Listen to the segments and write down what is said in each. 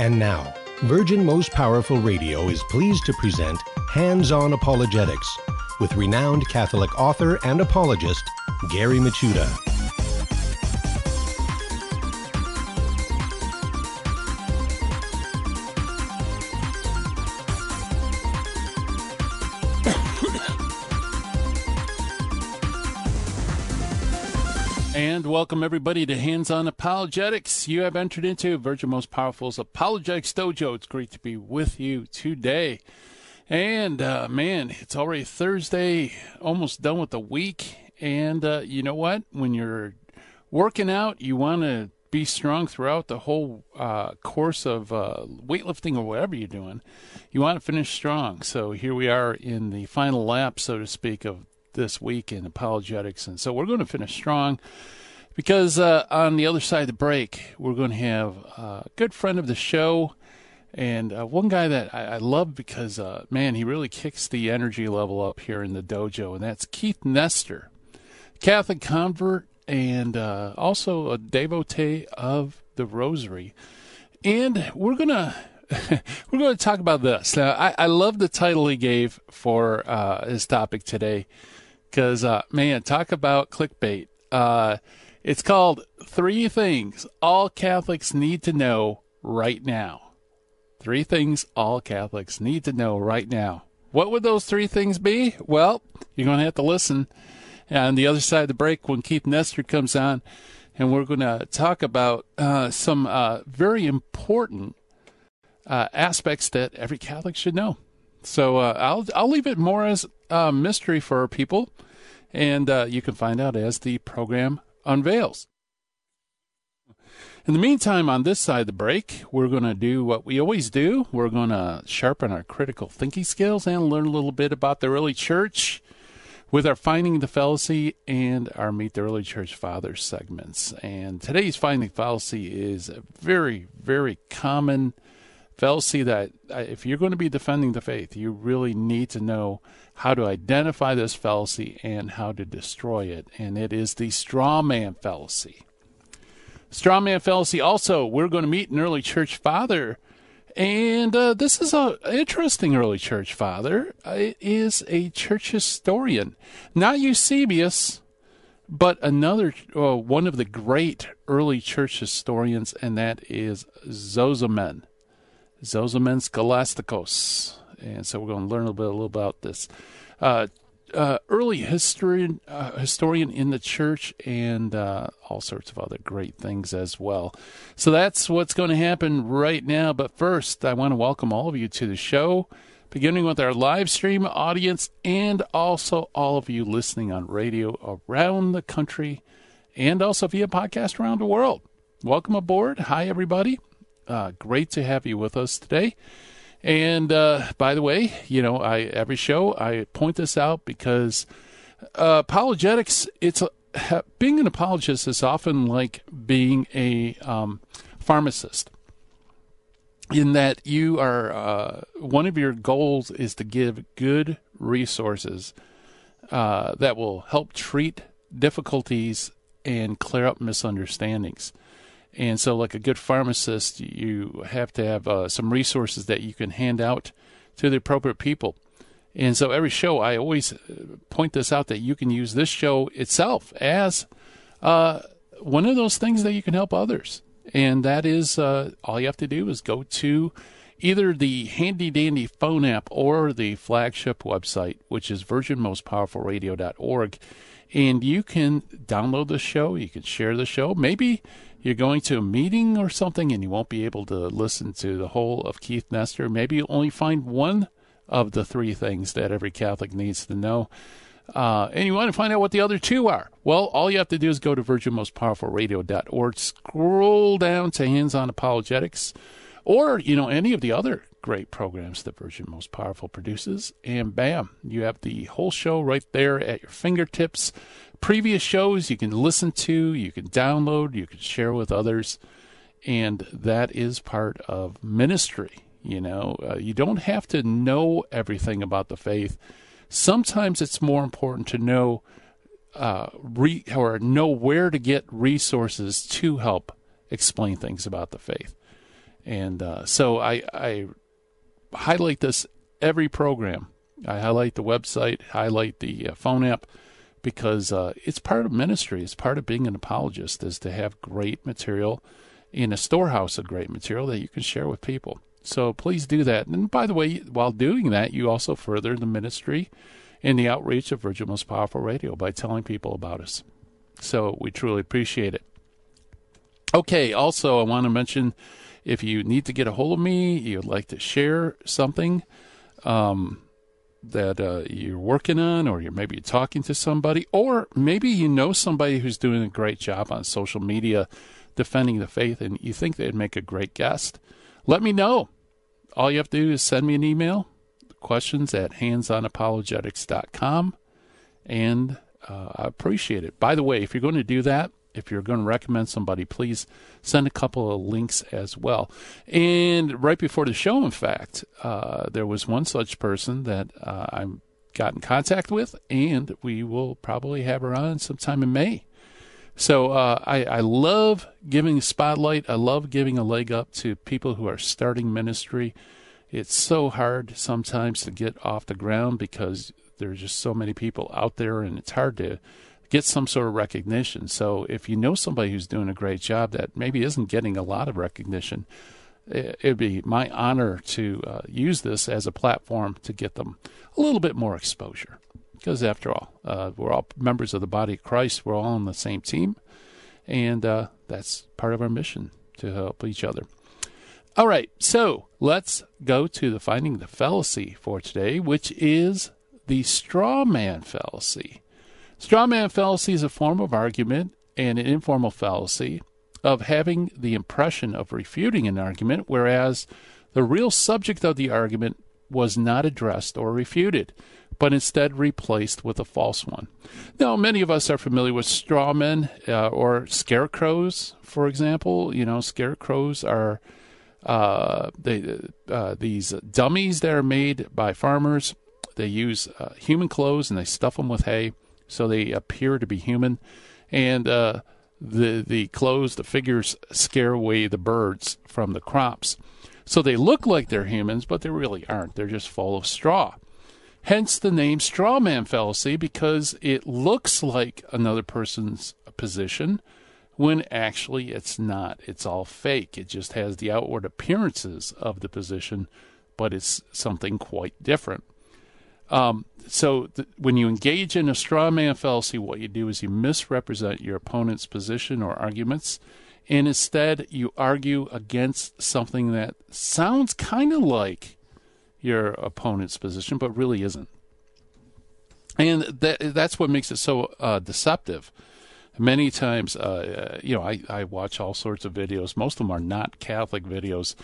And now, Virgin Most Powerful Radio is pleased to present Hands On Apologetics with renowned Catholic author and apologist Gary Michuta. Welcome everybody to Hands On Apologetics. You have entered into Virgin Most Powerful's Apologetics Dojo. It's great to be with you today. And uh, man, it's already Thursday, almost done with the week. And uh, you know what? When you're working out, you want to be strong throughout the whole uh, course of uh, weightlifting or whatever you're doing. You want to finish strong. So here we are in the final lap, so to speak, of this week in apologetics. And so we're going to finish strong because uh, on the other side of the break, we're going to have a good friend of the show and uh, one guy that I, I love because, uh, man, he really kicks the energy level up here in the dojo, and that's Keith Nester, Catholic convert and uh, also a devotee of the Rosary. And we're gonna we're going to talk about this. Now, I, I love the title he gave for uh, his topic today because, uh, man, talk about clickbait. It's called Three Things All Catholics Need to Know Right Now. Three things all Catholics need to know right now. What would those three things be? Well, you're going to have to listen. On the other side of the break, when Keith Nester comes on, and we're going to talk about uh, some uh, very important uh, aspects that every Catholic should know. So uh, I'll I'll leave it more as a mystery for people, and uh, you can find out as the program unveils. In the meantime, on this side of the break, we're going to do what we always do. We're going to sharpen our critical thinking skills and learn a little bit about the early church with our Finding the Fallacy and our Meet the Early Church Fathers segments. And today's Finding Fallacy is a very, very common fallacy that uh, if you're going to be defending the faith, you really need to know how to identify this fallacy and how to destroy it. And it is the straw man fallacy. Straw man fallacy. Also, we're going to meet an early church father. And uh, this is an interesting early church father. It is a church historian, not Eusebius, but another uh, one of the great early church historians, and that is Sozomen. Sozomen Scholasticos. And so we're going to learn a little bit, a little about this. Uh, uh, early historian, uh, historian in the church, and uh, all sorts of other great things as well. So that's what's going to happen right now. But first, I want to welcome all of you to the show, beginning with our live stream audience, and also all of you listening on radio around the country, and also via podcast around the world. Welcome aboard. Hi, everybody. Uh, great to have you with us today. And uh, by the way, you know, I every show I point this out because uh, apologetics. It's being an apologist is often like being a um, pharmacist. In that you are uh, one of your goals is to give good resources uh, that will help treat difficulties and clear up misunderstandings. And so, like a good pharmacist, you have to have uh, some resources that you can hand out to the appropriate people. And so, every show, I always uh, point this out that you can use this show itself as uh, one of those things that you can help others. And that is uh, all you have to do is go to either the handy dandy phone app or the flagship website, which is virginmostpowerfulradio.org. And you can download the show, you can share the show. Maybe you're going to a meeting or something and you won't be able to listen to the whole of Keith Nester, maybe you'll only find one of the three things that every Catholic needs to know. Uh, and you want to find out what the other two are. Well, all you have to do is go to virginmostpowerfulradio.org, scroll down to Hands on Apologetics, or, you know, any of the other great programs that Virgin Most Powerful produces, and bam, you have the whole show right there at your fingertips previous shows you can listen to, you can download, you can share with others, and that is part of ministry. You know, uh, you don't have to know everything about the faith. Sometimes it's more important to know uh, re- or know where to get resources to help explain things about the faith. And uh, so I, I highlight this every program. I highlight the website, highlight the uh, phone app, because uh, it's part of ministry. It's part of being an apologist is to have great material in a storehouse of great material that you can share with people. So please do that. And by the way, while doing that, you also further the ministry and the outreach of Virgin Most Powerful Radio by telling people about us. So we truly appreciate it. Okay, also, I want to mention if you need to get a hold of me, you'd like to share something um, that uh, you're working on, or you're maybe talking to somebody, or maybe you know somebody who's doing a great job on social media defending the faith and you think they'd make a great guest, let me know. All you have to do is send me an email, questions at handsonapologetics.com, and uh, I appreciate it. By the way, if you're going to do that, if you're going to recommend somebody, please send a couple of links as well. And right before the show, in fact, uh, there was one such person that uh, I got in contact with, and we will probably have her on sometime in May. So uh, I, I love giving spotlight. I love giving a leg up to people who are starting ministry. It's so hard sometimes to get off the ground because there's just so many people out there, and it's hard to get some sort of recognition. So if you know somebody who's doing a great job that maybe isn't getting a lot of recognition, it'd be my honor to uh, use this as a platform to get them a little bit more exposure. Because after all, uh, we're all members of the body of Christ. We're all on the same team, and uh, that's part of our mission to help each other. All right, so let's go to the finding the fallacy for today, which is the straw man fallacy. Straw man fallacy is a form of argument and an informal fallacy of having the impression of refuting an argument, whereas the real subject of the argument was not addressed or refuted, but instead replaced with a false one. Now, many of us are familiar with straw men uh, or scarecrows, for example. You know, scarecrows are uh, they, uh, these dummies that are made by farmers. They use uh, human clothes and they stuff them with hay so they appear to be human. And uh, the the clothes, the figures scare away the birds from the crops. So they look like they're humans, but they really aren't. They're just full of straw. Hence the name straw man fallacy because it looks like another person's position when actually it's not. It's all fake. It just has the outward appearances of the position, but it's something quite different. Um, so th- when you engage in a straw man fallacy, what you do is you misrepresent your opponent's position or arguments, and instead you argue against something that sounds kind of like your opponent's position, but really isn't. And that that's what makes it so uh, deceptive. Many times, uh, you know, I, I watch all sorts of videos. Most of them are not Catholic videos.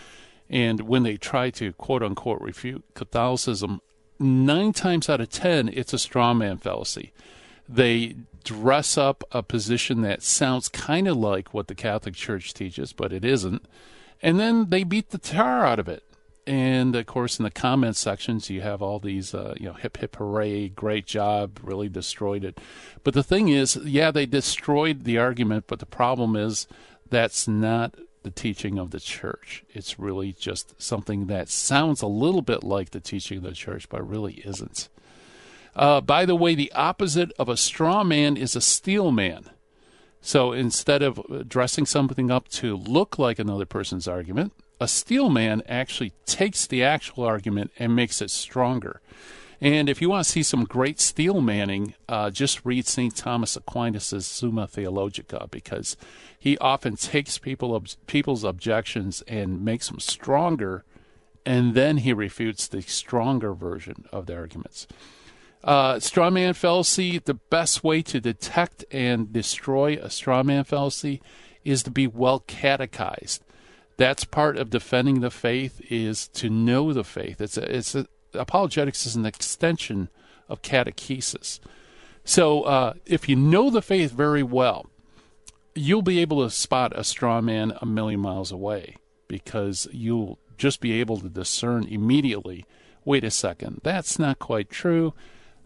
And when they try to quote unquote refute Catholicism, nine times out of ten, it's a straw man fallacy. They dress up a position that sounds kind of like what the Catholic Church teaches, but it isn't. And then they beat the tar out of it. And of course, in the comment sections, you have all these, uh, you know, hip hip hooray, great job, really destroyed it. But the thing is, yeah, they destroyed the argument, but the problem is that's not the teaching of the church. It's really just something that sounds a little bit like the teaching of the church, but really isn't. Uh, by the way, the opposite of a straw man is a steel man. So instead of dressing something up to look like another person's argument, a steel man actually takes the actual argument and makes it stronger. And if you want to see some great steel manning, uh, just read St. Thomas Aquinas' Summa Theologica because he often takes people people's objections and makes them stronger, and then he refutes the stronger version of the arguments. Uh, straw man fallacy, the best way to detect and destroy a straw man fallacy is to be well catechized. That's part of defending the faith is to know the faith. It's a, it's a, apologetics is an extension of catechesis. So uh, if you know the faith very well, you'll be able to spot a straw man a million miles away because you'll just be able to discern immediately wait a second, that's not quite true.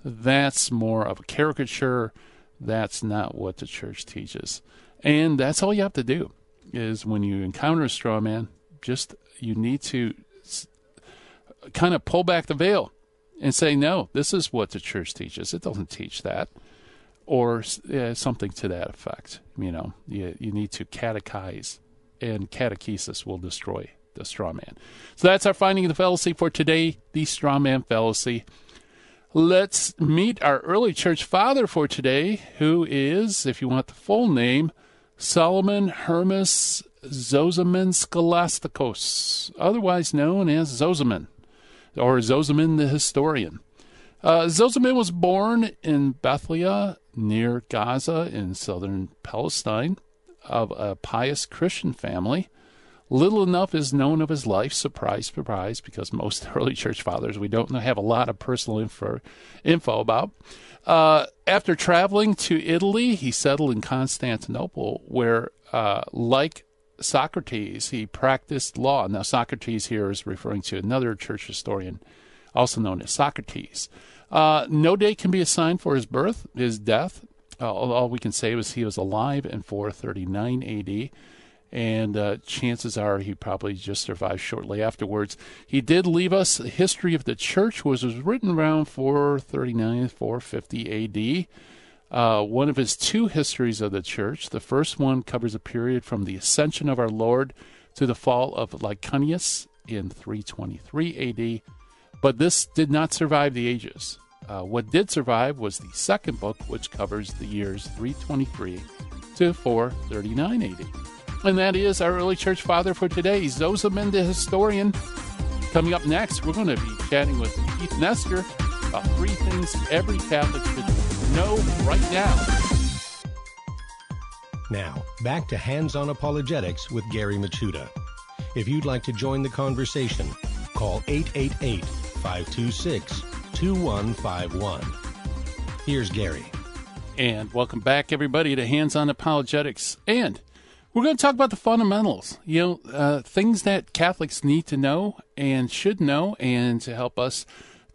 That's more of a caricature. That's not what the church teaches. And that's all you have to do is when you encounter a straw man, just you need to kind of pull back the veil and say, no, this is what the church teaches. It doesn't teach that, or uh, something to that effect. You know, you, you need to catechize, and catechesis will destroy the straw man. So that's our finding of the fallacy for today, the straw man fallacy. Let's meet our early church father for today, who is, if you want the full name, Solomon Hermas Sozomen Scholasticos, otherwise known as Sozomen or Sozomen the historian. Uh, was born in Bethlehem near Gaza in southern Palestine of a pious Christian family. Little enough is known of his life, surprise, surprise, because most early church fathers we don't have a lot of personal info, info about. Uh, after traveling to Italy, he settled in Constantinople, where, uh, like Socrates, he practiced law. Now, Socrates here is referring to another church historian, also known as Socrates. Uh, no date can be assigned for his birth, his death. Uh, all we can say was he was alive in 439 AD, and uh, chances are he probably just survived shortly afterwards. He did leave us a history of the church, which was written around 439, 450 AD. Uh, one of his two histories of the church. The first one covers a period from the ascension of our Lord to the fall of Licinius in 323 AD, but this did not survive the ages. Uh, what did survive was the second book, which covers the years 323 to 439 AD. And that is our early church father for today, Sozomen the historian. Coming up next, we're going to be chatting with Keith Nester about three things every Catholic should know right now. Now, back to Hands on Apologetics with Gary Michuta. If you'd like to join the conversation, call 888 526 2151. Here's Gary. And welcome back, everybody, to Hands on Apologetics. And we're going to talk about the fundamentals, you know, uh, things that Catholics need to know and should know, and to help us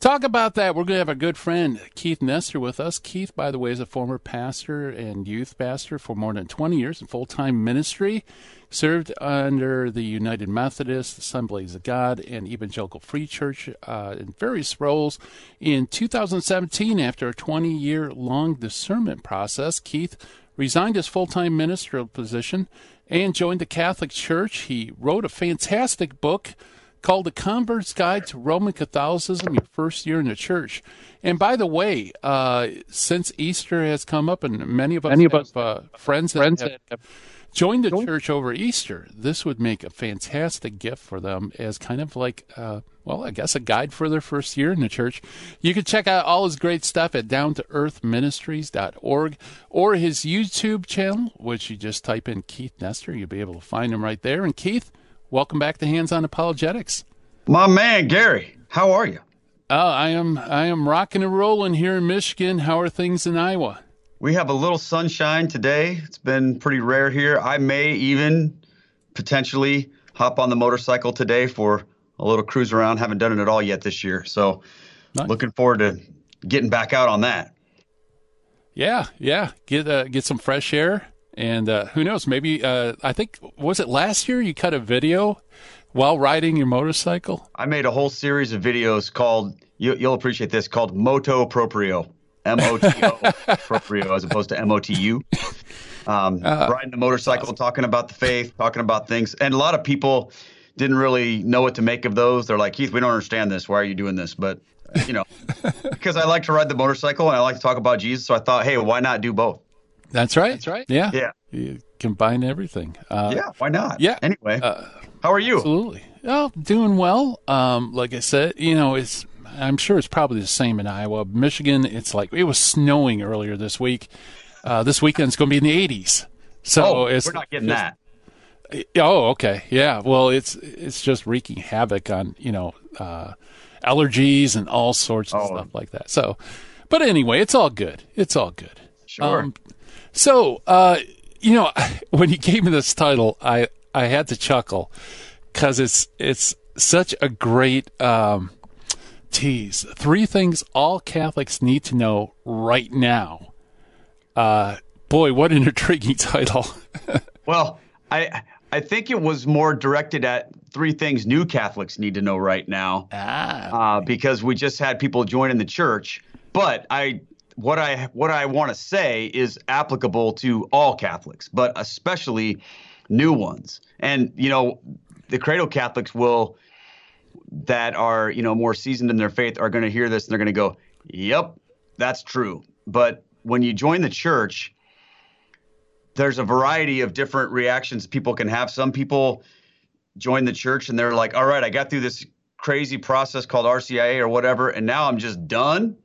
talk about that, we're going to have our good friend Keith Nester with us. Keith, by the way, is a former pastor and youth pastor for more than 20 years in full time ministry. Served under the United Methodist, Assemblies of God, and Evangelical Free Church uh, in various roles. In 2017, after a 20 year long discernment process, Keith resigned his full time ministerial position and joined the Catholic Church. He wrote a fantastic book called The Convert's Guide to Roman Catholicism, your first year in the church. And by the way, uh, since Easter has come up, and many of us many have, of us, uh, friends, friends that have, joined the church over Easter, this would make a fantastic gift for them as kind of like, uh, well, I guess a guide for their first year in the church. You can check out all his great stuff at downtoearthministries.org or his YouTube channel, which you just type in Keith Nester. You'll be able to find him right there. And Keith, Welcome back to Hands on Apologetics. My man, Gary, how are you? Uh, I am I am rocking and rolling here in Michigan. How are things in Iowa? We have a little sunshine today. It's been pretty rare here. I may even potentially hop on the motorcycle today for a little cruise around. Haven't done it at all yet this year. So nice. looking forward to getting back out on that. Yeah, yeah. Get uh, get some fresh air. And uh, who knows? Maybe uh, I think was it last year you cut a video while riding your motorcycle? I made a whole series of videos called you, will appreciate this called Moto Proprio, M O T O Proprio, as opposed to M O T U. Um, uh, riding a motorcycle, awesome. talking about the faith, talking about things, and a lot of people didn't really know what to make of those. They're like, Keith, we don't understand this. Why are you doing this? But you know, because I like to ride the motorcycle and I like to talk about Jesus, so I thought, hey, why not do both? That's right. That's right. Yeah. Yeah. You combine everything. Uh, yeah. Why not? Yeah. Anyway, uh, how are you? Absolutely. Oh, doing well. Um, like I said, you know, it's. I'm sure it's probably the same in Iowa, Michigan. It's like it was snowing earlier this week. Uh, this weekend's going to be in the 80s. So oh, it's, we're not getting that. Oh, okay. Yeah. Well, it's it's just wreaking havoc on you know uh, allergies and all sorts of oh. stuff like that. So, but anyway, it's all good. It's all good. Sure. Um, so, uh, you know, when you gave me this title, I I had to chuckle because it's it's such a great um, tease. Three things all Catholics need to know right now. Uh, boy, what an intriguing title. well, I I think it was more directed at three things new Catholics need to know right now. Ah. Uh, because we just had people joining the church. But I what I what I want to say is applicable to all Catholics, but especially new ones. And you know, the cradle Catholics will that are you know more seasoned in their faith are going to hear this and they're going to go, "Yep, that's true." But when you join the church, there's a variety of different reactions people can have. Some people join the church and they're like, "All right, I got through this crazy process called RCIA or whatever, and now I'm just done."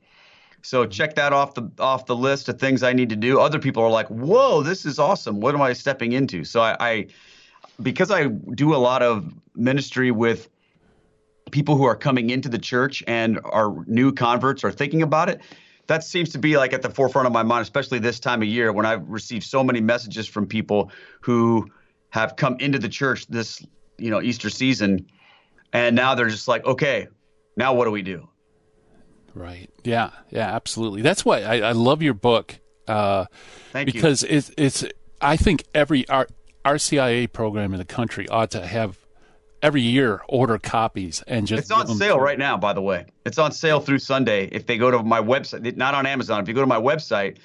So check that off the off the list of things I need to do. Other people are like, "Whoa, this is awesome! What am I stepping into?" So I, I because I do a lot of ministry with people who are coming into the church and are new converts are thinking about it. That seems to be like at the forefront of my mind, especially this time of year when I've received so many messages from people who have come into the church this, you know, Easter season, and now they're just like, okay, now what do we do? Right. Yeah. Yeah. Absolutely. That's why I, I love your book. Uh, Thank because you. it's it's. I think every R, RCIA program in the country ought to have every year order copies and just. It's on sale right now. By the way, it's on sale through Sunday. If they go to my website, not on Amazon. If you go to my website,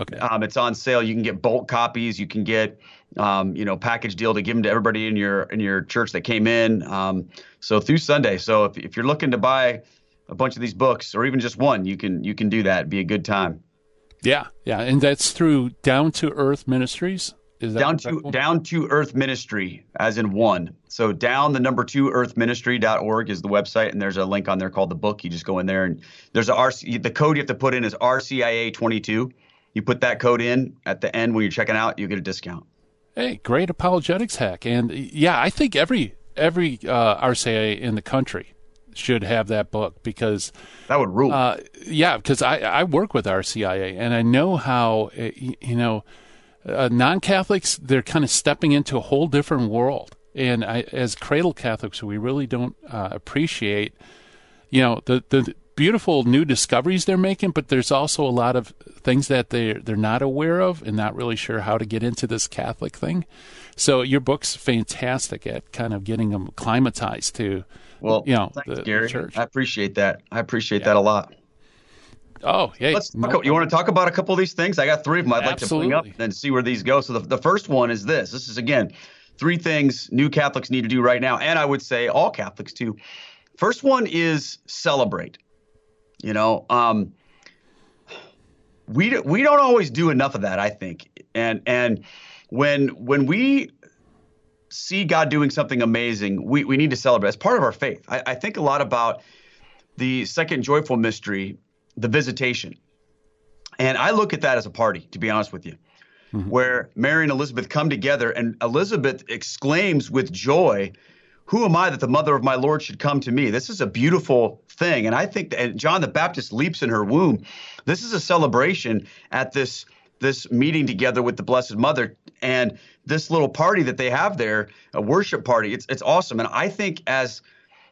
okay, um, it's on sale. You can get bulk copies. You can get. Um, you know, package deal to give them to everybody in your in your church that came in. Um, so through Sunday. So if, if you're looking to buy a bunch of these books or even just one, you can you can do that. It'd be a good time. Yeah, yeah, and that's through Down to Earth Ministries. Is that down to down to Earth Ministry, as in one. So down the number two Earth Ministry.org is the website, and there's a link on there called the book. You just go in there, and there's a RC. The code you have to put in is RCIA 22. You put that code in at the end when you're checking out, you get a discount. Hey, great apologetics hack, and yeah, I think every every uh, RCIA in the country should have that book because that would rule. Uh, yeah, because I, I work with RCIA and I know how uh, you know uh, non-Catholics they're kind of stepping into a whole different world, and I, as cradle Catholics we really don't uh, appreciate you know the the beautiful new discoveries they're making, but there's also a lot of things that they they're not aware of and not really sure how to get into this Catholic thing. So your book's fantastic at kind of getting them acclimatized to well, you know, thanks, the, Gary. The I appreciate that. I appreciate yeah. that a lot. Oh, yeah. Let's no. you want to talk about a couple of these things? I got three of them I'd Absolutely. like to bring up and see where these go. So the, the first one is this. This is again three things new Catholics need to do right now, and I would say all Catholics too. First one is celebrate. You know, um, we we don't always do enough of that. I think, and and when when we see God doing something amazing, we, we need to celebrate. It's part of our faith. I, I think a lot about the second joyful mystery, the visitation. And I look at that as a party, to be honest with you, mm-hmm. where Mary and Elizabeth come together, and Elizabeth exclaims with joy, Who am I that the mother of my Lord should come to me? This is a beautiful thing. And I think that John the Baptist leaps in her womb. This is a celebration at this this meeting together with the Blessed Mother and this little party that they have there, a worship party. It's it's awesome, and I think as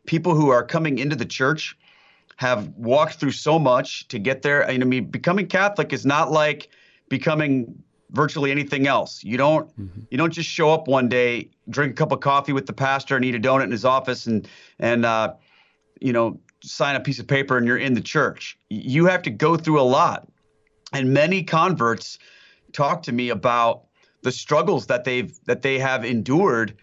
people who are coming into the church have walked through so much to get there. I mean, becoming Catholic is not like becoming virtually anything else. You don't mm-hmm. you don't just show up one day, drink a cup of coffee with the pastor, and eat a donut in his office, and and uh, you know sign a piece of paper, and you're in the church. You have to go through a lot, and many converts talk to me about the struggles that they've that they have endured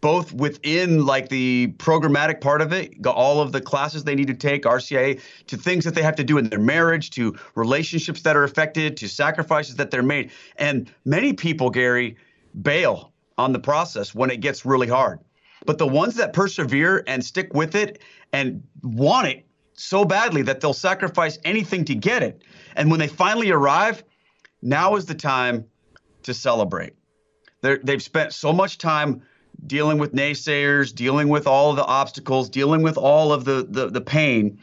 both within like the programmatic part of it, all of the classes they need to take, RCIA, to things that they have to do in their marriage, to relationships that are affected, to sacrifices that they're made. And many people, Gary, bail on the process when it gets really hard. But the ones that persevere and stick with it and want it so badly that they'll sacrifice anything to get it. And when they finally arrive, now is the time to celebrate. They're, they've spent so much time dealing with naysayers, dealing with all of the obstacles, dealing with all of the, the, the pain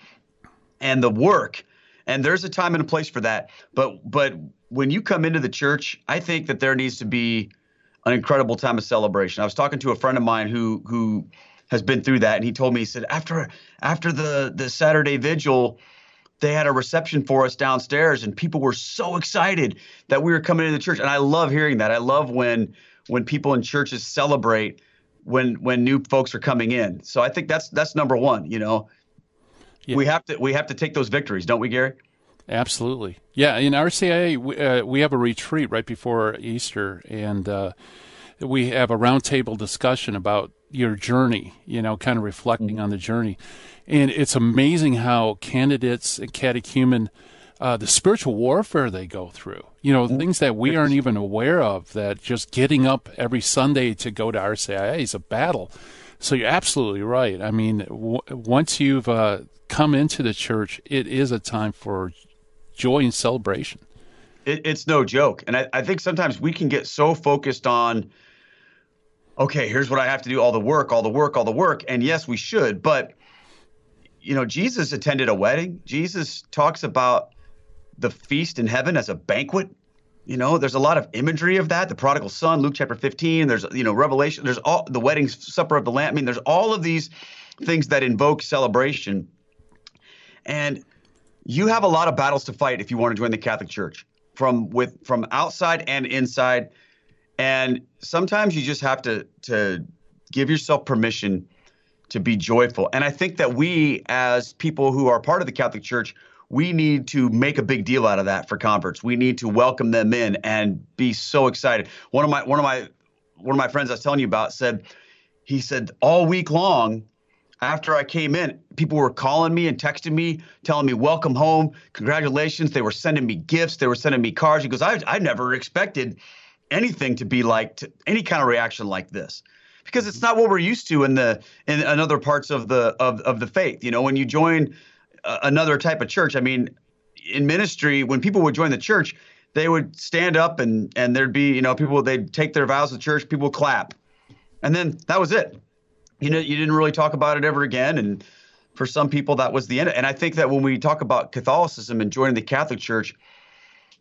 and the work. And there's a time and a place for that. But but when you come into the church, I think that there needs to be an incredible time of celebration. I was talking to a friend of mine who who has been through that, and he told me he said after after the the Saturday vigil, they had a reception for us downstairs and people were so excited that we were coming into the church and i love hearing that i love when when people in churches celebrate when when new folks are coming in. So I think that's that's number one. You know, yeah. we have to we have to take those victories, don't we, Gary? Absolutely. Yeah, in RCIA, we, uh, we have a retreat right before Easter, and uh, we have a roundtable discussion about your journey, you know, kind of reflecting mm-hmm. on the journey. And it's amazing how candidates and catechumen, uh, the spiritual warfare they go through, you know, mm-hmm. things that we aren't even aware of, that just getting up every Sunday to go to RCIA is a battle. So you're absolutely right. I mean, w- once you've uh, come into the church, it is a time for joy and celebration. It, it's no joke. And I, I think sometimes we can get so focused on, okay, here's what I have to do all the work, all the work, all the work. And yes, we should. But, you know, Jesus attended a wedding. Jesus talks about the feast in heaven as a banquet. You know, there's a lot of imagery of that. The prodigal son, Luke chapter 15. There's, you know, Revelation. There's all the wedding supper of the Lamb. I mean, there's all of these things that invoke celebration. And you have a lot of battles to fight if you want to join the Catholic Church from with from outside and inside. And sometimes you just have to to give yourself permission to be joyful. And I think that we as people who are part of the Catholic Church, we need to make a big deal out of that for converts. We need to welcome them in and be so excited. One of my one of my one of my friends I was telling you about said he said all week long after I came in, people were calling me and texting me, telling me, welcome home, congratulations. They were sending me gifts, they were sending me cards. He goes, I, I never expected anything to be like, to, any kind of reaction like this. Because it's not what we're used to in the in, in other parts of the of, of the faith. You know, when you join another type of church, I mean, in ministry, when people would join the church, they would stand up and and there'd be, you know, people they'd take their vows of church, people clap. And then that was it you know, you didn't really talk about it ever again. And for some people, that was the end. And I think that when we talk about Catholicism and joining the Catholic Church,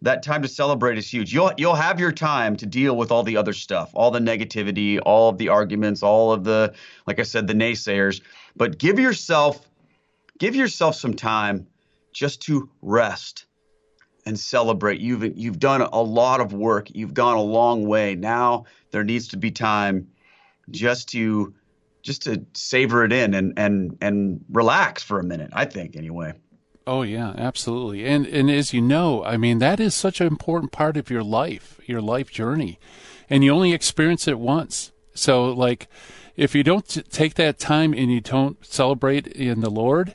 that time to celebrate is huge. You'll you'll have your time to deal with all the other stuff, all the negativity, all of the arguments, all of the, like I said, the naysayers. But give yourself, give yourself some time just to rest and celebrate. You've you've done a lot of work. You've gone a long way. Now there needs to be time just to just to savor it in and and and relax for a minute. I think anyway. Oh yeah, absolutely. And and as you know, I mean that is such an important part of your life, your life journey. And you only experience it once. So like if you don't take that time and you don't celebrate in the Lord,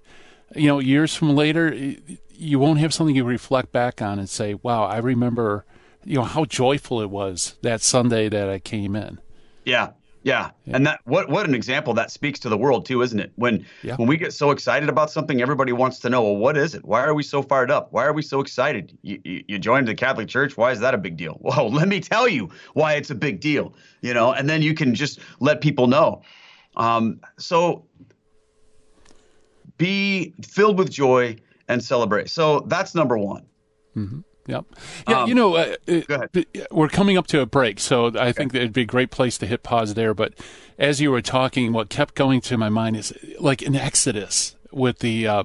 you know, years from later you won't have something you reflect back on and say, "Wow, I remember, you know, how joyful it was that Sunday that I came in." Yeah, yeah. yeah. And that what what an example that speaks to the world too, isn't it? When yeah. when we get so excited about something, everybody wants to know, well, what is it? Why are we so fired up? Why are we so excited? You, you, you joined the Catholic Church. Why is that a big deal? Well, let me tell you why it's a big deal. You know, and then you can just let people know. Um, so be filled with joy and celebrate. So that's number one. Mm-hmm. Yep. Yeah, um, you know, uh, uh we're coming up to a break, so I okay. think it'd be a great place to hit pause there. But as you were talking, what kept going to my mind is like in Exodus with the uh,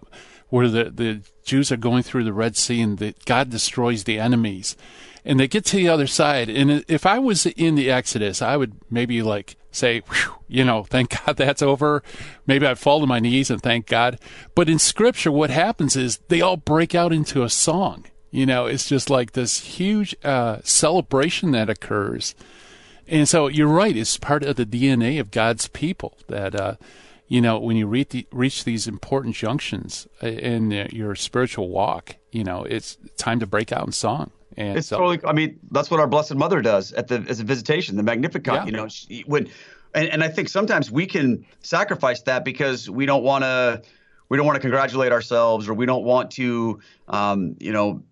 where the the Jews are going through the Red Sea and the, God destroys the enemies, and they get to the other side. And if I was in the Exodus, I would maybe like say, you know, thank God that's over. Maybe I'd fall to my knees and thank God. But in Scripture, what happens is they all break out into a song you know, it's just like this huge uh, celebration that occurs. And so you're right, it's part of the DNA of God's people that, uh, you know, when you reach, the, reach these important junctions uh, in your spiritual walk, you know, it's time to break out in song. And it's so, totally. I mean, that's what our Blessed Mother does at the as a visitation, the Magnificat. Yeah. You know, she, when, and, and I think sometimes we can sacrifice that because we don't want to, we don't want to congratulate ourselves, or we don't want to, um, you know,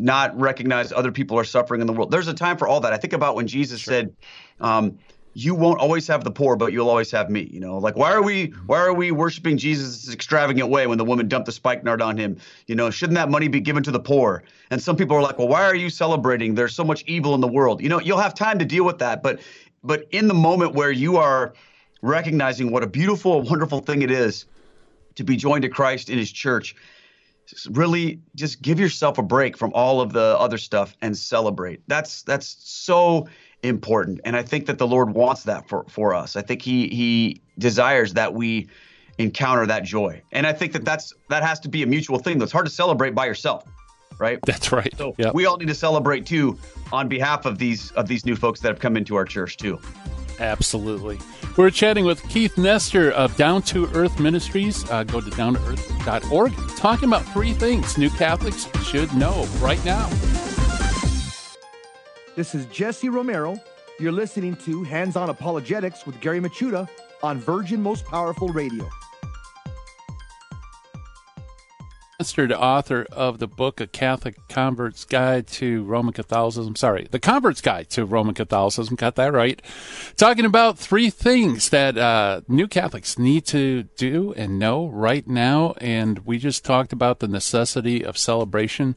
not recognize other people are suffering in the world. There's a time for all that. I think about when Jesus sure. said, um, "You won't always have the poor, but you'll always have me." You know, like why are we why are we worshiping Jesus' extravagant way when the woman dumped the spikenard on him? You know, shouldn't that money be given to the poor? And some people are like, "Well, why are you celebrating? There's so much evil in the world." You know, you'll have time to deal with that, but but in the moment where you are recognizing what a beautiful, wonderful thing it is to be joined to Christ in His church really just give yourself a break from all of the other stuff and celebrate. That's that's so important. And I think that the Lord wants that for, for us. I think he he desires that we encounter that joy. And I think that that's that has to be a mutual thing. That's hard to celebrate by yourself, right? That's right. So yep. we all need to celebrate too on behalf of these of these new folks that have come into our church too. Absolutely. We're chatting with Keith Nester of Down to Earth Ministries. Uh, go to downtoearth.org, talking about three things new Catholics should know right now. This is Jesse Romero. You're listening to Hands On Apologetics with Gary Michuta on Virgin Most Powerful Radio. Mr. author of the book A Catholic Convert's Guide to Roman Catholicism. Sorry, The Convert's Guide to Roman Catholicism. Got that right. Talking about three things that uh, new Catholics need to do and know right now. And we just talked about the necessity of celebration.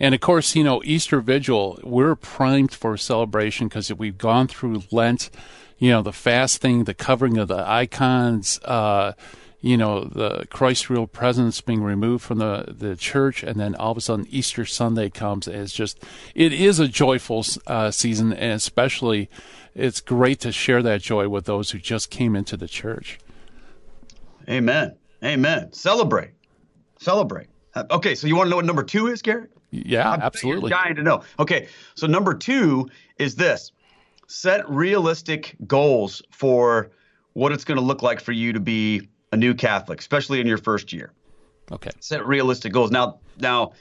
And of course, you know, Easter Vigil, we're primed for celebration because we've gone through Lent, you know, the fasting, the covering of the icons, uh, you know, the Christ's real presence being removed from the, the church, and then all of a sudden Easter Sunday comes. And it's just, it is a joyful uh, season, and especially it's great to share that joy with those who just came into the church. Amen. Amen. Celebrate. Celebrate. Uh, okay, so you want to know what number two is, Gary? Yeah, I'm absolutely. Dying to know. Okay, so number two is this: set realistic goals for what it's going to look like for you to be a new Catholic, especially in your first year. Okay. Set realistic goals. Now, now,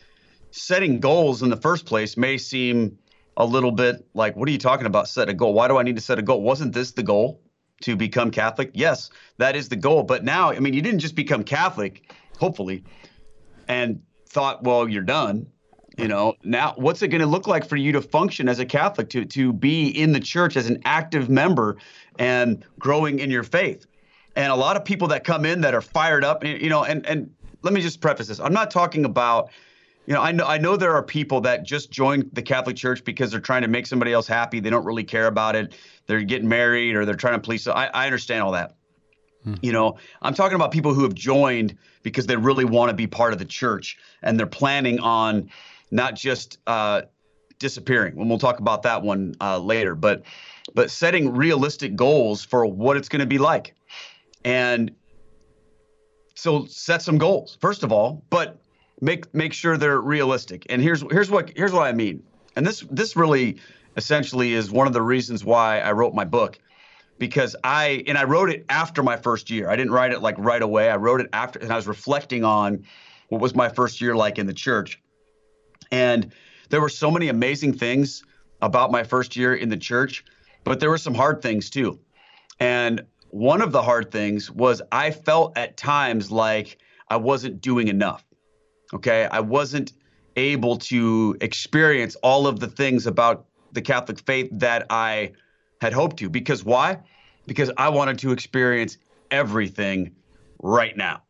setting goals in the first place may seem a little bit like, what are you talking about? Set a goal. Why do I need to set a goal? Wasn't this the goal to become Catholic? Yes, that is the goal. But now, I mean, you didn't just become Catholic, hopefully, and thought, well, you're done. You know, now what's it going to look like for you to function as a Catholic, to to be in the church as an active member and growing in your faith? And a lot of people that come in that are fired up, you know, and and let me just preface this. I'm not talking about you know, I know I know there are people that just join the Catholic Church because they're trying to make somebody else happy. They don't really care about it. They're getting married or they're trying to please. I, I understand all that. Hmm. You know, I'm talking about people who have joined because they really want to be part of the church and they're planning on not just uh, disappearing. And we'll talk about that one uh, later, but but setting realistic goals for what it's going to be like. And so set some goals first of all, but make make sure they're realistic. And here's here's what here's what I mean. And this this really essentially is one of the reasons why I wrote my book because I and I wrote it after my first year. I didn't write it like right away. I wrote it after and I was reflecting on what was my first year like in the church. And there were so many amazing things about my first year in the church, but there were some hard things too. And one of the hard things was I felt at times like I wasn't doing enough. Okay. I wasn't able to experience all of the things about the Catholic faith that I had hoped to. Because why? Because I wanted to experience everything right now.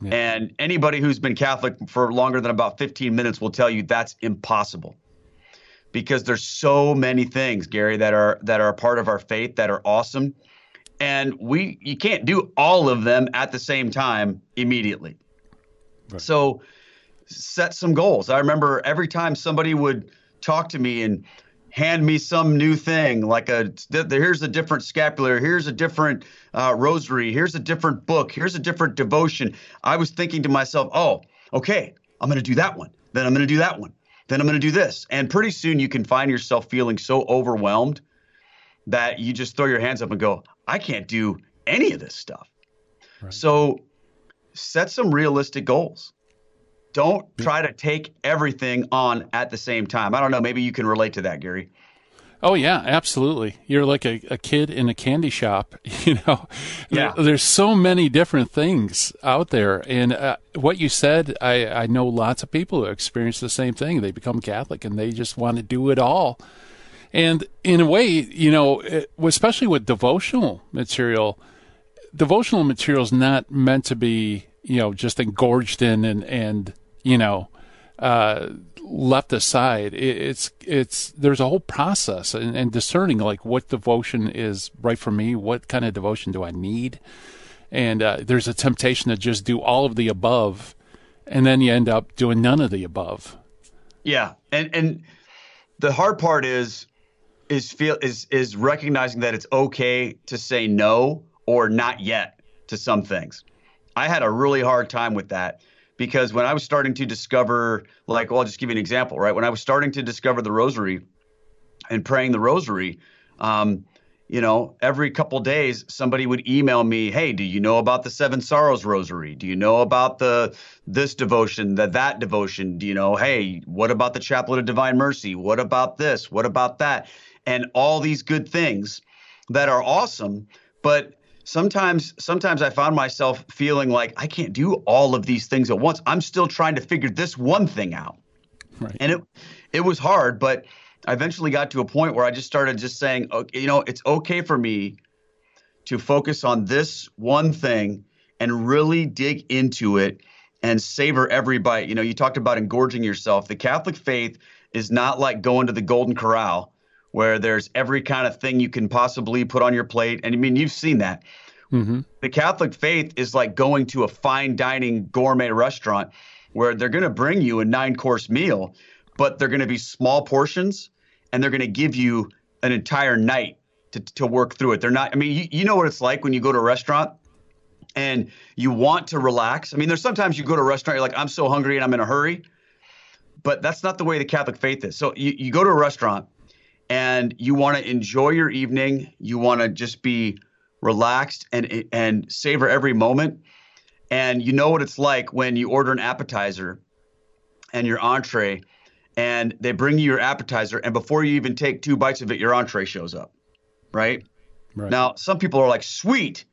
Yeah. And anybody who's been Catholic for longer than about 15 minutes will tell you that's impossible. Because there's so many things, Gary, that are that are a part of our faith that are awesome and we you can't do all of them at the same time immediately. Right. So set some goals. I remember every time somebody would talk to me and hand me some new thing like a here's a different scapular here's a different uh, rosary here's a different book here's a different devotion i was thinking to myself oh okay i'm going to do that one then i'm going to do that one then i'm going to do this and pretty soon you can find yourself feeling so overwhelmed that you just throw your hands up and go I can't do any of this stuff. Right. So set some realistic goals. Don't try to take everything on at the same time. I don't know. Maybe you can relate to that, Gary. Oh yeah, absolutely. You're like a, a kid in a candy shop. You know, yeah. there's so many different things out there, and uh, what you said, I, I know lots of people who experience the same thing. They become Catholic and they just want to do it all and in a way, you know, especially with devotional material, devotional material is not meant to be, you know, just engorged in and, and you know, uh, left aside. it's it's there's a whole process and, and, discerning like what devotion is right for me. What kind of devotion do I need? And uh, there's a temptation to just do all of the above, and then you end up doing none of the above. Yeah, and and the hard part is is feel is is recognizing that it's okay to say no or not yet to some things. I had a really hard time with that because when I was starting to discover, like, well, I'll just give you an example, right? When I was starting to discover the rosary and praying the rosary, um, you know, every couple days somebody would email me, "Hey, do you know about the Seven Sorrows Rosary? Do you know about the this devotion, that that devotion? Do you know, hey, what about the Chaplet of Divine Mercy? What about this? What about that?" And all these good things that are awesome, but sometimes sometimes I found myself feeling like I can't do all of these things at once. I'm still trying to figure this one thing out. Right. And it it was hard, but I eventually got to a point where I just started just saying, okay, you know, it's okay for me to focus on this one thing and really dig into it and savor every bite. You know, you talked about engorging yourself. The Catholic faith is not like going to the Golden Corral where there's every kind of thing you can possibly put on your plate. And I mean, you've seen that. Mm-hmm. The Catholic faith is like going to a fine dining gourmet restaurant where they're going to bring you a nine course meal, but they're going to be small portions and they're going to give you an entire night to, to work through it. They're not, I mean, you, you know what it's like when you go to a restaurant and you want to relax. I mean, there's sometimes you go to a restaurant, you're like, I'm so hungry and I'm in a hurry. But that's not the way the Catholic faith is. So you, you go to a restaurant and you want to enjoy your evening. You want to just be relaxed and and savor every moment. And you know what it's like when you order an appetizer and your entree and they bring you your appetizer and before you even take two bites of it your entree shows up right? right now some people are like sweet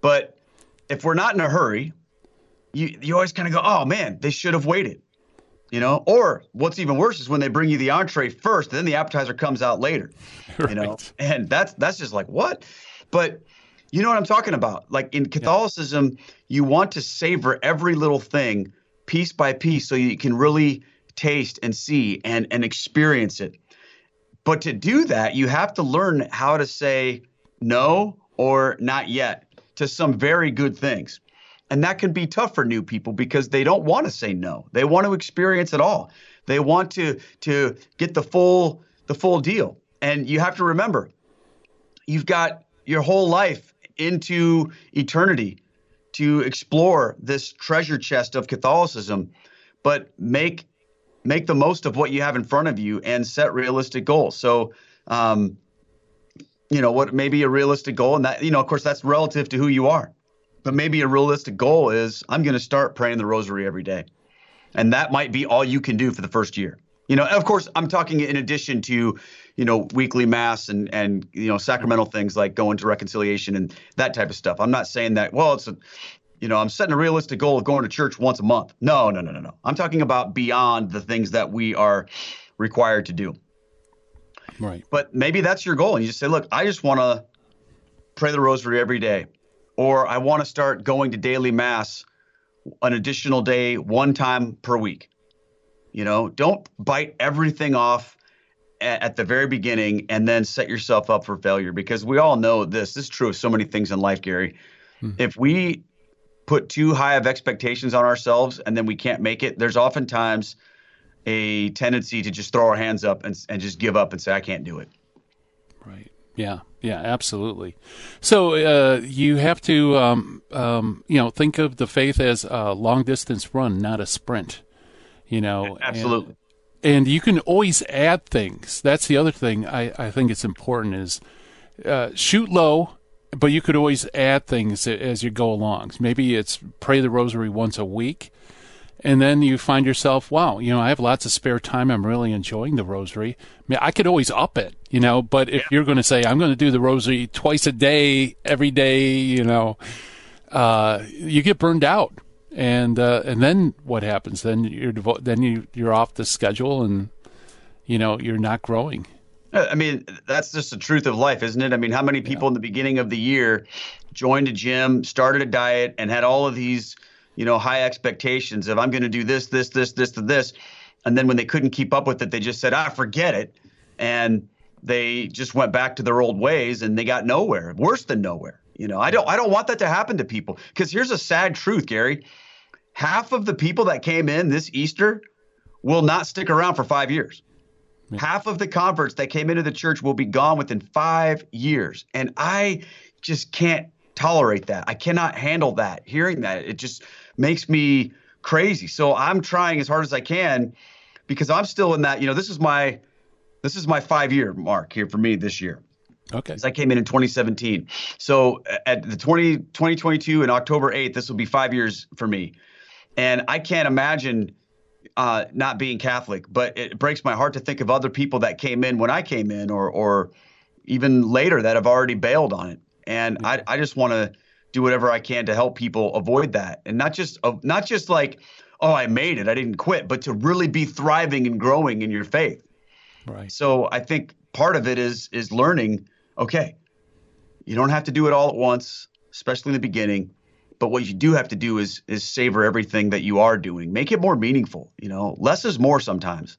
but if we're not in a hurry you you always kind of go oh man they should have waited you know or what's even worse is when they bring you the entree first then the appetizer comes out later right. you know and that's that's just like what but you know what i'm talking about like in catholicism yeah. you want to savor every little thing piece by piece so you can really taste and see and and experience it. But to do that, you have to learn how to say no or not yet to some very good things. And that can be tough for new people because they don't want to say no. They want to experience it all. They want to to get the full the full deal. And you have to remember, you've got your whole life into eternity to explore this treasure chest of Catholicism, but make make the most of what you have in front of you and set realistic goals. So, um, you know, what may be a realistic goal, and that, you know, of course, that's relative to who you are. But maybe a realistic goal is I'm going to start praying the rosary every day. And that might be all you can do for the first year. You know, of course, I'm talking in addition to, you know, weekly mass and and you know sacramental things like going to reconciliation and that type of stuff. I'm not saying that. Well, it's a, you know, I'm setting a realistic goal of going to church once a month. No, no, no, no, no. I'm talking about beyond the things that we are required to do. Right. But maybe that's your goal. And you just say, look, I just want to pray the rosary every day, or I want to start going to daily mass an additional day one time per week. You know, don't bite everything off at, at the very beginning and then set yourself up for failure because we all know this. This is true of so many things in life, Gary. Hmm. If we put too high of expectations on ourselves and then we can't make it, there's oftentimes a tendency to just throw our hands up and, and just give up and say, I can't do it. Right. Yeah. Yeah, absolutely. So uh, you have to, um, um, you know, think of the faith as a long distance run, not a sprint. You know, absolutely. And, and you can always add things. That's the other thing I, I think it's important is uh, shoot low but you could always add things as you go along. Maybe it's pray the rosary once a week, and then you find yourself, wow, you know, I have lots of spare time. I'm really enjoying the rosary. I mean, I could always up it, you know, but if yeah. you're going to say I'm going to do the rosary twice a day, every day, you know, uh, you get burned out, and uh, and then what happens? Then you're devo- then you you're off the schedule, and you know you're not growing. I mean, that's just the truth of life, isn't it? I mean, how many people yeah. in the beginning of the year joined a gym, started a diet, and had all of these, you know, high expectations of I'm going to do this, this, this, this, to this, and then when they couldn't keep up with it, they just said, "Ah, forget it," and they just went back to their old ways, and they got nowhere, worse than nowhere. You know, I don't, I don't want that to happen to people because here's a sad truth, Gary. Half of the people that came in this Easter will not stick around for five years. Yeah. Half of the converts that came into the church will be gone within five years. And I just can't tolerate that. I cannot handle that. Hearing that, it just makes me crazy. So I'm trying as hard as I can because I'm still in that, you know, this is my this is my five year mark here for me this year. Okay. Because I came in in 2017. So at the 20, 2022 and October 8th, this will be five years for me. And I can't imagine uh, not being Catholic, but it breaks my heart to think of other people that came in when I came in or, or even later that have already bailed on it. And I, I just want to do whatever I can to help people avoid that. And not just, uh, not just like, oh, I made it, I didn't quit, but to really be thriving and growing in your faith. Right. So I think part of it is is learning. Okay, you don't have to do it all at once, especially in the beginning. But what you do have to do is is savor everything that you are doing. Make it more meaningful. You know, less is more sometimes.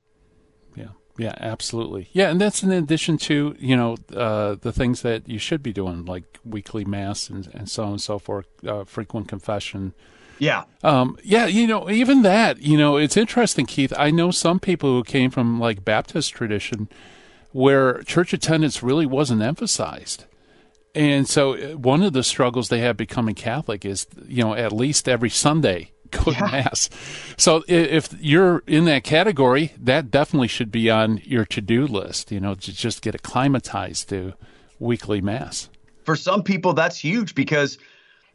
Yeah. Absolutely. Yeah, and that's in addition to you know uh, the things that you should be doing, like weekly mass and, and so on and so forth, uh, frequent confession, yeah. Um, yeah, you know, even that, you know, it's interesting, Keith. I know some people who came from like Baptist tradition where church attendance really wasn't emphasized. And so uh, one of the struggles they have becoming Catholic is, you know, at least every Sunday go to mass. So if you're in that category, that definitely should be on your to-do list, you know, to just get acclimatized to weekly mass. For some people that's huge because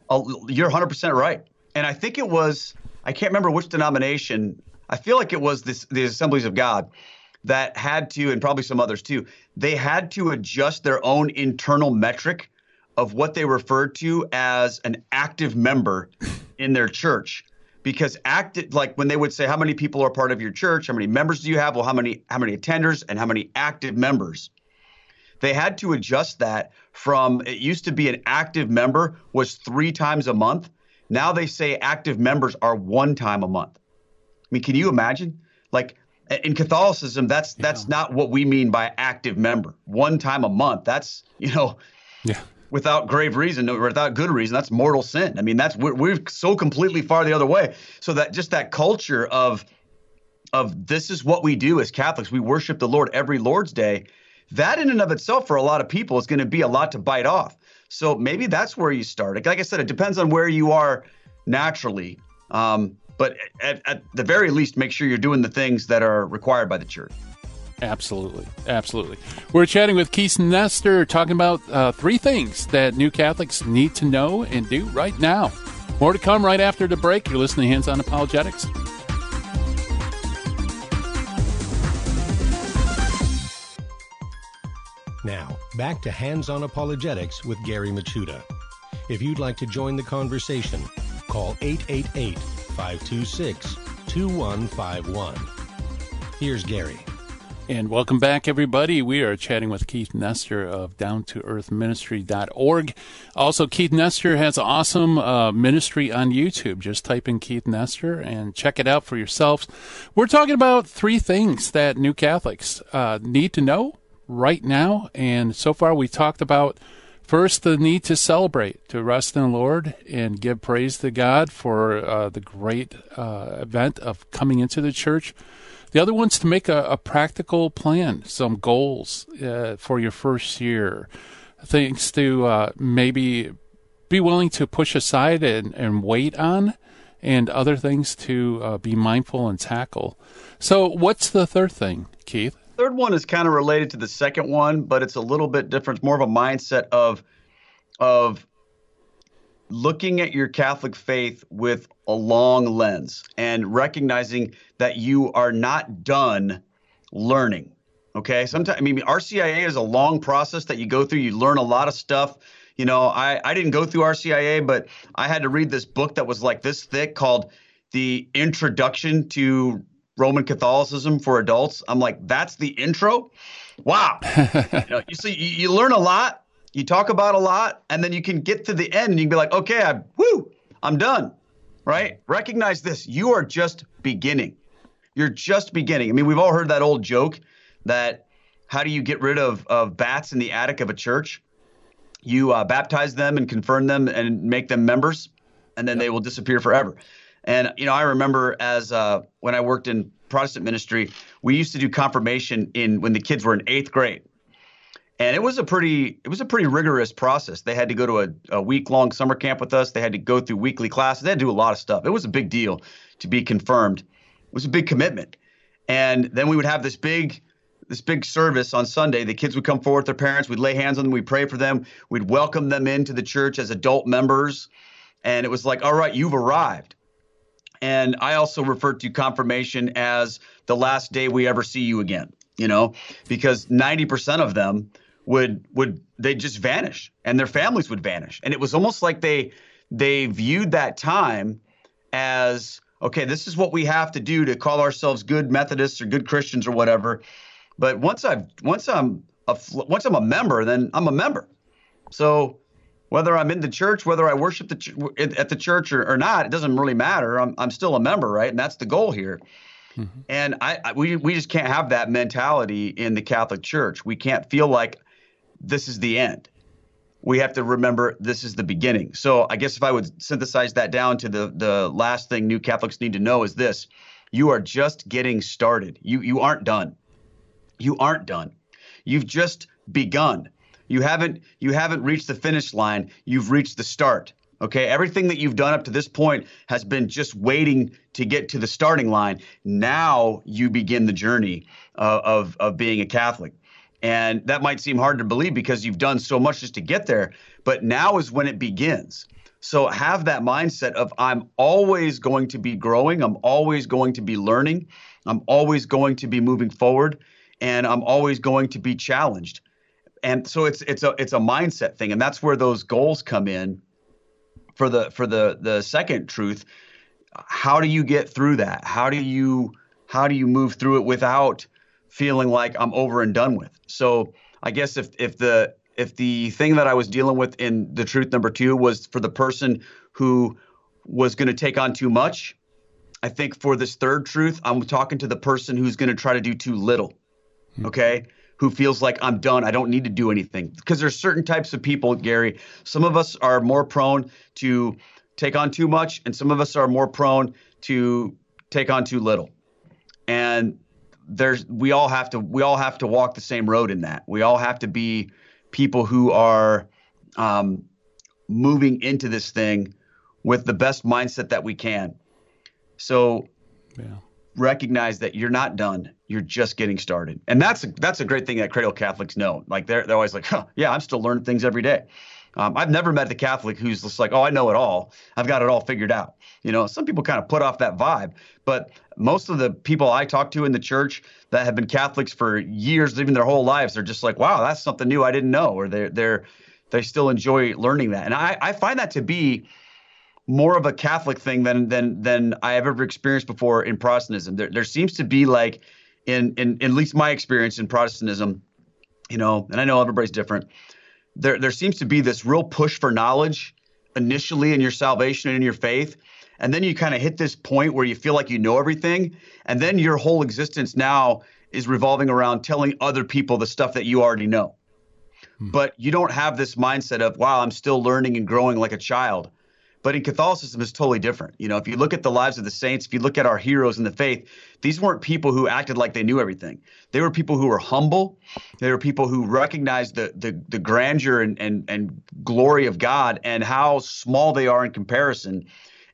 uh, you're 100% right and I think it was I can't remember which denomination. I feel like it was this the Assemblies of God that had to, and probably some others too. They had to adjust their own internal metric of what they referred to as an active member in their church because active like when they would say how many people are part of your church how many members do you have well how many how many attenders and how many active members they had to adjust that from it used to be an active member was three times a month now they say active members are one time a month. I mean, can you imagine? Like in Catholicism, that's yeah. that's not what we mean by active member. One time a month. That's you know, yeah. Without grave reason or without good reason, that's mortal sin. I mean, that's we're, we're so completely far the other way. So that just that culture of of this is what we do as Catholics. We worship the Lord every Lord's Day. That in and of itself, for a lot of people, is going to be a lot to bite off. So maybe that's where you start. Like I said, it depends on where you are naturally. Um, but at, at the very least, make sure you're doing the things that are required by the church. Absolutely. Absolutely. We're chatting with Keith Nester, talking about uh, three things that new Catholics need to know and do right now. More to come right after the break. You're listening to Hands On Apologetics. Now, back to Hands On Apologetics with Gary Michuta. If you'd like to join the conversation, call 888 526 2151. Here's Gary. And welcome back, everybody. We are chatting with Keith Nester of DownToEarthMinistry.org. Also, Keith Nester has awesome uh, ministry on YouTube. Just type in Keith Nester and check it out for yourselves. We're talking about three things that new Catholics uh, need to know right now. And so far, we talked about first the need to celebrate, to rest in the Lord, and give praise to God for uh, the great uh, event of coming into the church. The other one's to make a, a practical plan, some goals uh, for your first year, things to uh, maybe be willing to push aside and, and wait on, and other things to uh, be mindful and tackle. So, what's the third thing, Keith? third one is kind of related to the second one, but it's a little bit different. It's more of a mindset of of looking at your Catholic faith with a long lens and recognizing that you are not done learning. Okay. Sometimes, I mean, RCIA is a long process that you go through. You learn a lot of stuff. You know, I, I didn't go through RCIA, but I had to read this book that was like this thick called The Introduction to Roman Catholicism for adults. I'm like, that's the intro. Wow. you, know, you see, you, you, learn a lot, you talk about a lot, and then you can get to the end and you can be like, okay, I, woo, I'm done. Right? Recognize this. You are just beginning. You're just beginning. I mean, we've all heard that old joke that how do you get rid of, of bats in the attic of a church? You uh, baptize them and confirm them and make them members, and then yep. they will disappear forever. And you know, I remember as uh, when I worked in Protestant ministry, we used to do confirmation in when the kids were in eighth grade. And it was a pretty it was a pretty rigorous process. They had to go to a, a week long summer camp with us. They had to go through weekly classes. They had to do a lot of stuff. It was a big deal to be confirmed. It was a big commitment. And then we would have this big this big service on Sunday. The kids would come forward with their parents. We'd lay hands on them. We'd pray for them. We'd welcome them into the church as adult members. And it was like, all right, you've arrived. And I also refer to confirmation as the last day we ever see you again, you know, because 90% of them would would they just vanish and their families would vanish. And it was almost like they they viewed that time as okay, this is what we have to do to call ourselves good Methodists or good Christians or whatever. But once I've once I'm a once I'm a member, then I'm a member. So whether I'm in the church, whether I worship the ch- at the church or, or, not, it doesn't really matter. I'm I'm still a member, right? And that's the goal here. Mm-hmm. And I, I, we we just can't have that mentality in the Catholic Church. We can't feel like this is the end. We have to remember this is the beginning. So I guess if I would synthesize that down to the the last thing new Catholics need to know is this: you are just getting started. You you aren't done. You aren't done. You've just begun. You haven't you haven't reached the finish line. You've reached the start. Okay, everything that you've done up to this point has been just waiting to get to the starting line. Now you begin the journey uh, of of being a Catholic, and that might seem hard to believe because you've done so much just to get there. But now is when it begins. So have that mindset of I'm always going to be growing. I'm always going to be learning. I'm always going to be moving forward, and I'm always going to be challenged and so it's it's a it's a mindset thing and that's where those goals come in for the for the the second truth how do you get through that how do you how do you move through it without feeling like i'm over and done with so i guess if if the if the thing that i was dealing with in the truth number two was for the person who was going to take on too much i think for this third truth i'm talking to the person who's going to try to do too little hmm. okay who feels like I'm done. I don't need to do anything. Because there's certain types of people, Gary. Some of us are more prone to take on too much, and some of us are more prone to take on too little. And there's we all have to we all have to walk the same road in that. We all have to be people who are um, moving into this thing with the best mindset that we can. So yeah. recognize that you're not done you're just getting started. And that's a, that's a great thing that cradle Catholics know. Like they're, they're always like, huh, yeah, I'm still learning things every day. Um, I've never met the Catholic who's just like, oh, I know it all. I've got it all figured out. You know, some people kind of put off that vibe, but most of the people I talk to in the church that have been Catholics for years, even their whole lives, they're just like, wow, that's something new I didn't know, or they're they're they still enjoy learning that. And I, I find that to be more of a Catholic thing than than than I have ever experienced before in Protestantism. There there seems to be like in, in, in at least my experience in Protestantism, you know, and I know everybody's different. There, there seems to be this real push for knowledge initially in your salvation and in your faith. And then you kind of hit this point where you feel like you know everything. And then your whole existence now is revolving around telling other people the stuff that you already know. Hmm. But you don't have this mindset of, wow, I'm still learning and growing like a child. But in Catholicism, it's totally different. You know, if you look at the lives of the saints, if you look at our heroes in the faith, these weren't people who acted like they knew everything. They were people who were humble. They were people who recognized the the, the grandeur and, and and glory of God and how small they are in comparison,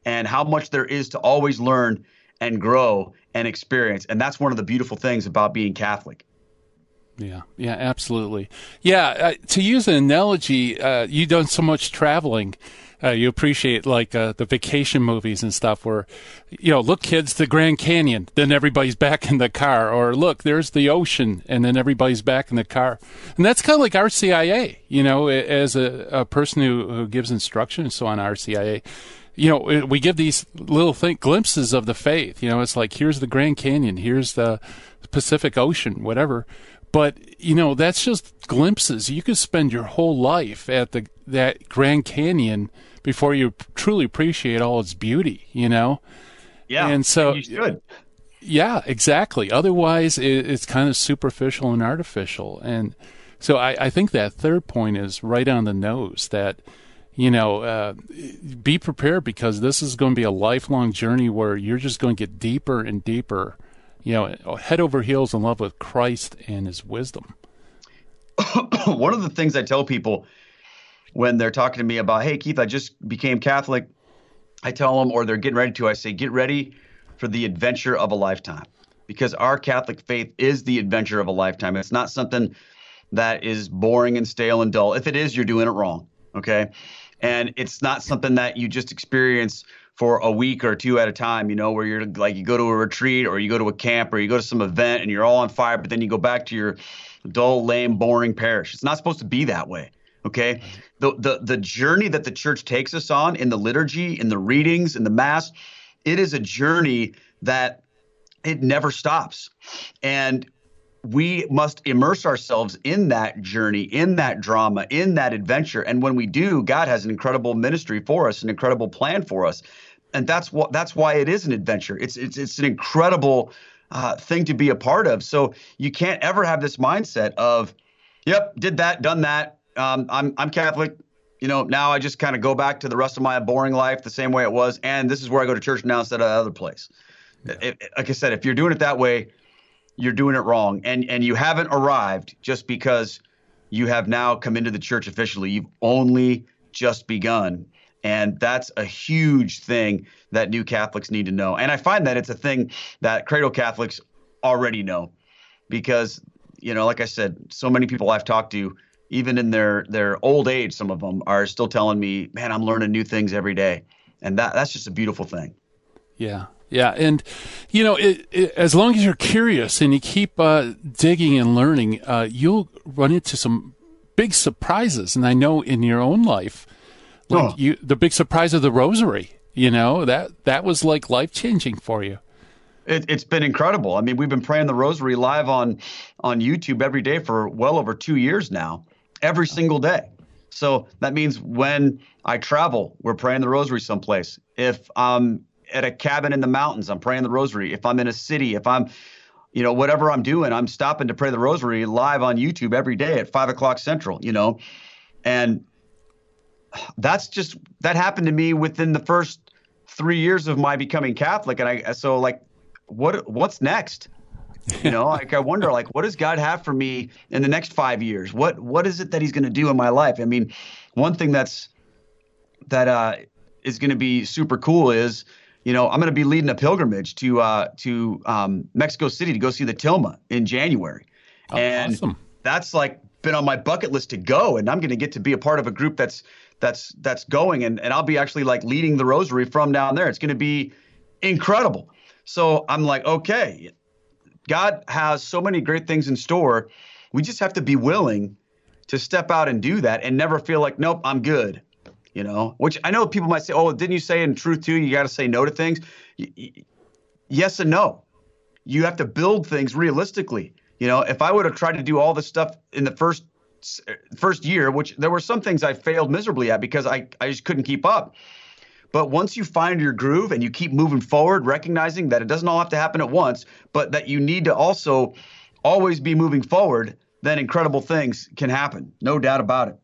and how much there is to always learn and grow and experience. And that's one of the beautiful things about being Catholic. Yeah, yeah, absolutely. Yeah, uh, to use an analogy, uh, you've done so much traveling uh, you appreciate like uh, the vacation movies and stuff where, you know, look, kids, the Grand Canyon, then everybody's back in the car, or look, there's the ocean, and then everybody's back in the car, and that's kind of like RCIA, you know, as a, a person who, who gives instruction and so on RCIA. You know, we give these little think, glimpses of the faith. You know, it's like here's the Grand Canyon, here's the Pacific Ocean, whatever. But you know, that's just glimpses. You could spend your whole life at the that Grand Canyon before you truly appreciate all its beauty, you know? Yeah. And so, you should. Yeah, exactly. Otherwise, it, it's kind of superficial and artificial. And so I, I, think that third point is right on the nose that, you know, uh, be prepared because this is going to be a lifelong journey where you're just going to get deeper and deeper you know, head over heels in love with Christ and His wisdom. One of the things I tell people when they're talking to me about, hey, Keith, I just became Catholic, I tell them, or they're getting ready to, I say, get ready for the adventure of a lifetime because our Catholic faith is the adventure of a lifetime. It's not something that is boring and stale and dull. If it is, you're doing it wrong. Okay. And it's not something that you just experience for a week or two at a time, you know, where you're like you go to a retreat or you go to a camp or you go to some event and you're all on fire, but then you go back to your dull, lame, boring parish. It's not supposed to be that way. Okay. The the the journey that the church takes us on in the liturgy, in the readings, in the mass, it is a journey that it never stops. And we must immerse ourselves in that journey, in that drama, in that adventure. And when we do, God has an incredible ministry for us, an incredible plan for us. And that's what that's why it is an adventure. It's it's it's an incredible uh, thing to be a part of. So you can't ever have this mindset of, "Yep, did that, done that. Um, I'm I'm Catholic. You know, now I just kind of go back to the rest of my boring life the same way it was, and this is where I go to church now instead of other place." Yeah. It, it, like I said, if you're doing it that way, you're doing it wrong and and you haven't arrived just because you have now come into the church officially you've only just begun and that's a huge thing that new catholics need to know and i find that it's a thing that cradle catholics already know because you know like i said so many people i've talked to even in their their old age some of them are still telling me man i'm learning new things every day and that that's just a beautiful thing yeah yeah, and you know, it, it, as long as you're curious and you keep uh, digging and learning, uh, you'll run into some big surprises. And I know in your own life, like oh. you, the big surprise of the Rosary. You know that that was like life changing for you. It, has been incredible. I mean, we've been praying the Rosary live on on YouTube every day for well over two years now, every single day. So that means when I travel, we're praying the Rosary someplace. If I'm at a cabin in the mountains. I'm praying the rosary. If I'm in a city, if I'm, you know, whatever I'm doing, I'm stopping to pray the rosary live on YouTube every day at five o'clock central, you know, and that's just, that happened to me within the first three years of my becoming Catholic. And I, so like, what, what's next? You know like i wonder like what does god have for me in the next five years what what is it that he's going to do in my life i mean one thing that's that uh is going to be super cool is you know, I'm going to be leading a pilgrimage to uh, to um, Mexico City to go see the Tilma in January, oh, and awesome. that's like been on my bucket list to go, and I'm going to get to be a part of a group that's that's that's going, and and I'll be actually like leading the Rosary from down there. It's going to be incredible. So I'm like, okay, God has so many great things in store. We just have to be willing to step out and do that, and never feel like, nope, I'm good you know, which I know people might say, oh, didn't you say in truth too, you got to say no to things? Y- yes and no. You have to build things realistically. You know, if I would have tried to do all this stuff in the first er, first year, which there were some things I failed miserably at because I, I just couldn't keep up. But once you find your groove and you keep moving forward, recognizing that it doesn't all have to happen at once, but that you need to also always be moving forward, then incredible things can happen. No doubt about it.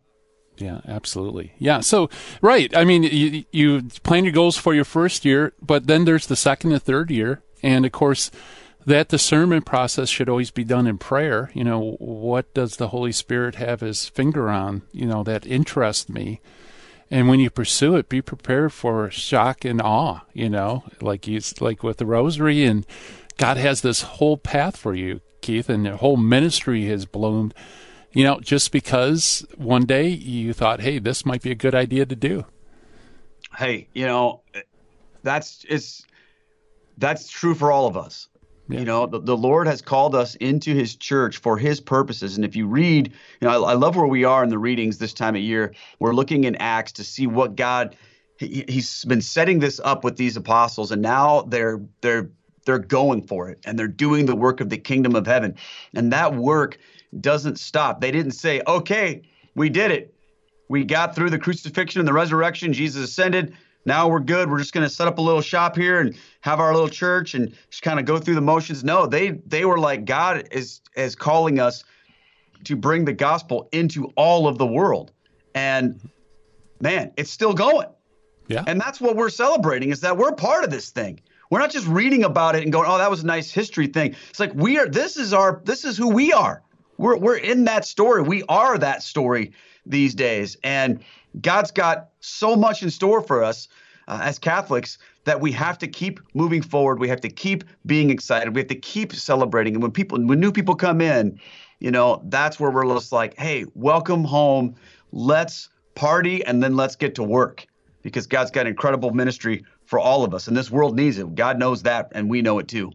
Yeah, absolutely. Yeah. So, right. I mean, you, you plan your goals for your first year, but then there's the second and third year. And of course, that discernment process should always be done in prayer. You know, what does the Holy Spirit have his finger on, you know, that interests me? And when you pursue it, be prepared for shock and awe, you know, like you, like with the rosary and God has this whole path for you, Keith, and the whole ministry has bloomed you know, just because one day you thought, hey, this might be a good idea to do. Hey, you know, that's it's that's true for all of us. Yeah. You know, the, the Lord has called us into his church for his purposes. And if you read, you know, I, I love where we are in the readings this time of year. We're looking in Acts to see what God he, he's been setting this up with these apostles and now they're they're they're going for it and they're doing the work of the kingdom of heaven. And that work doesn't stop. They didn't say, okay, we did it. We got through the crucifixion and the resurrection. Jesus ascended. Now we're good. We're just going to set up a little shop here and have our little church and just kind of go through the motions. No, they they were like God is is calling us to bring the gospel into all of the world. And man, it's still going. Yeah. And that's what we're celebrating is that we're part of this thing. We're not just reading about it and going, "Oh, that was a nice history thing." It's like we are. This is our. This is who we are. We're we're in that story. We are that story these days, and God's got so much in store for us uh, as Catholics that we have to keep moving forward. We have to keep being excited. We have to keep celebrating. And when people, when new people come in, you know, that's where we're just like, hey, welcome home. Let's party and then let's get to work because God's got incredible ministry for all of us. And this world needs it. God knows that, and we know it too.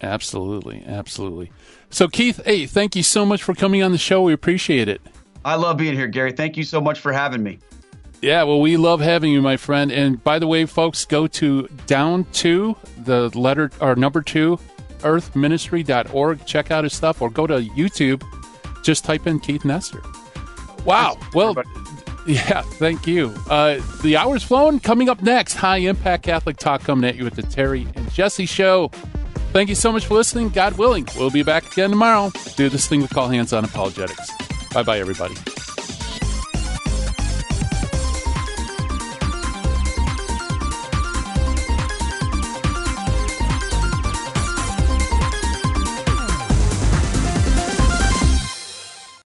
Absolutely. Absolutely. So, Keith, hey, thank you so much for coming on the show. We appreciate it. I love being here, Gary. Thank you so much for having me. Yeah, well, we love having you, my friend. And by the way, folks, go to down to the letter or number two earthministry.org. Check out his stuff or go to YouTube. Just type in Keith Nester. Wow. Well, yeah, thank you. Uh, the hour's flown. Coming up next, high impact Catholic talk coming at you with the Terry and Jesse show. Thank you so much for listening. God willing, we'll be back again tomorrow. Do this thing we call hands on apologetics. Bye bye, everybody.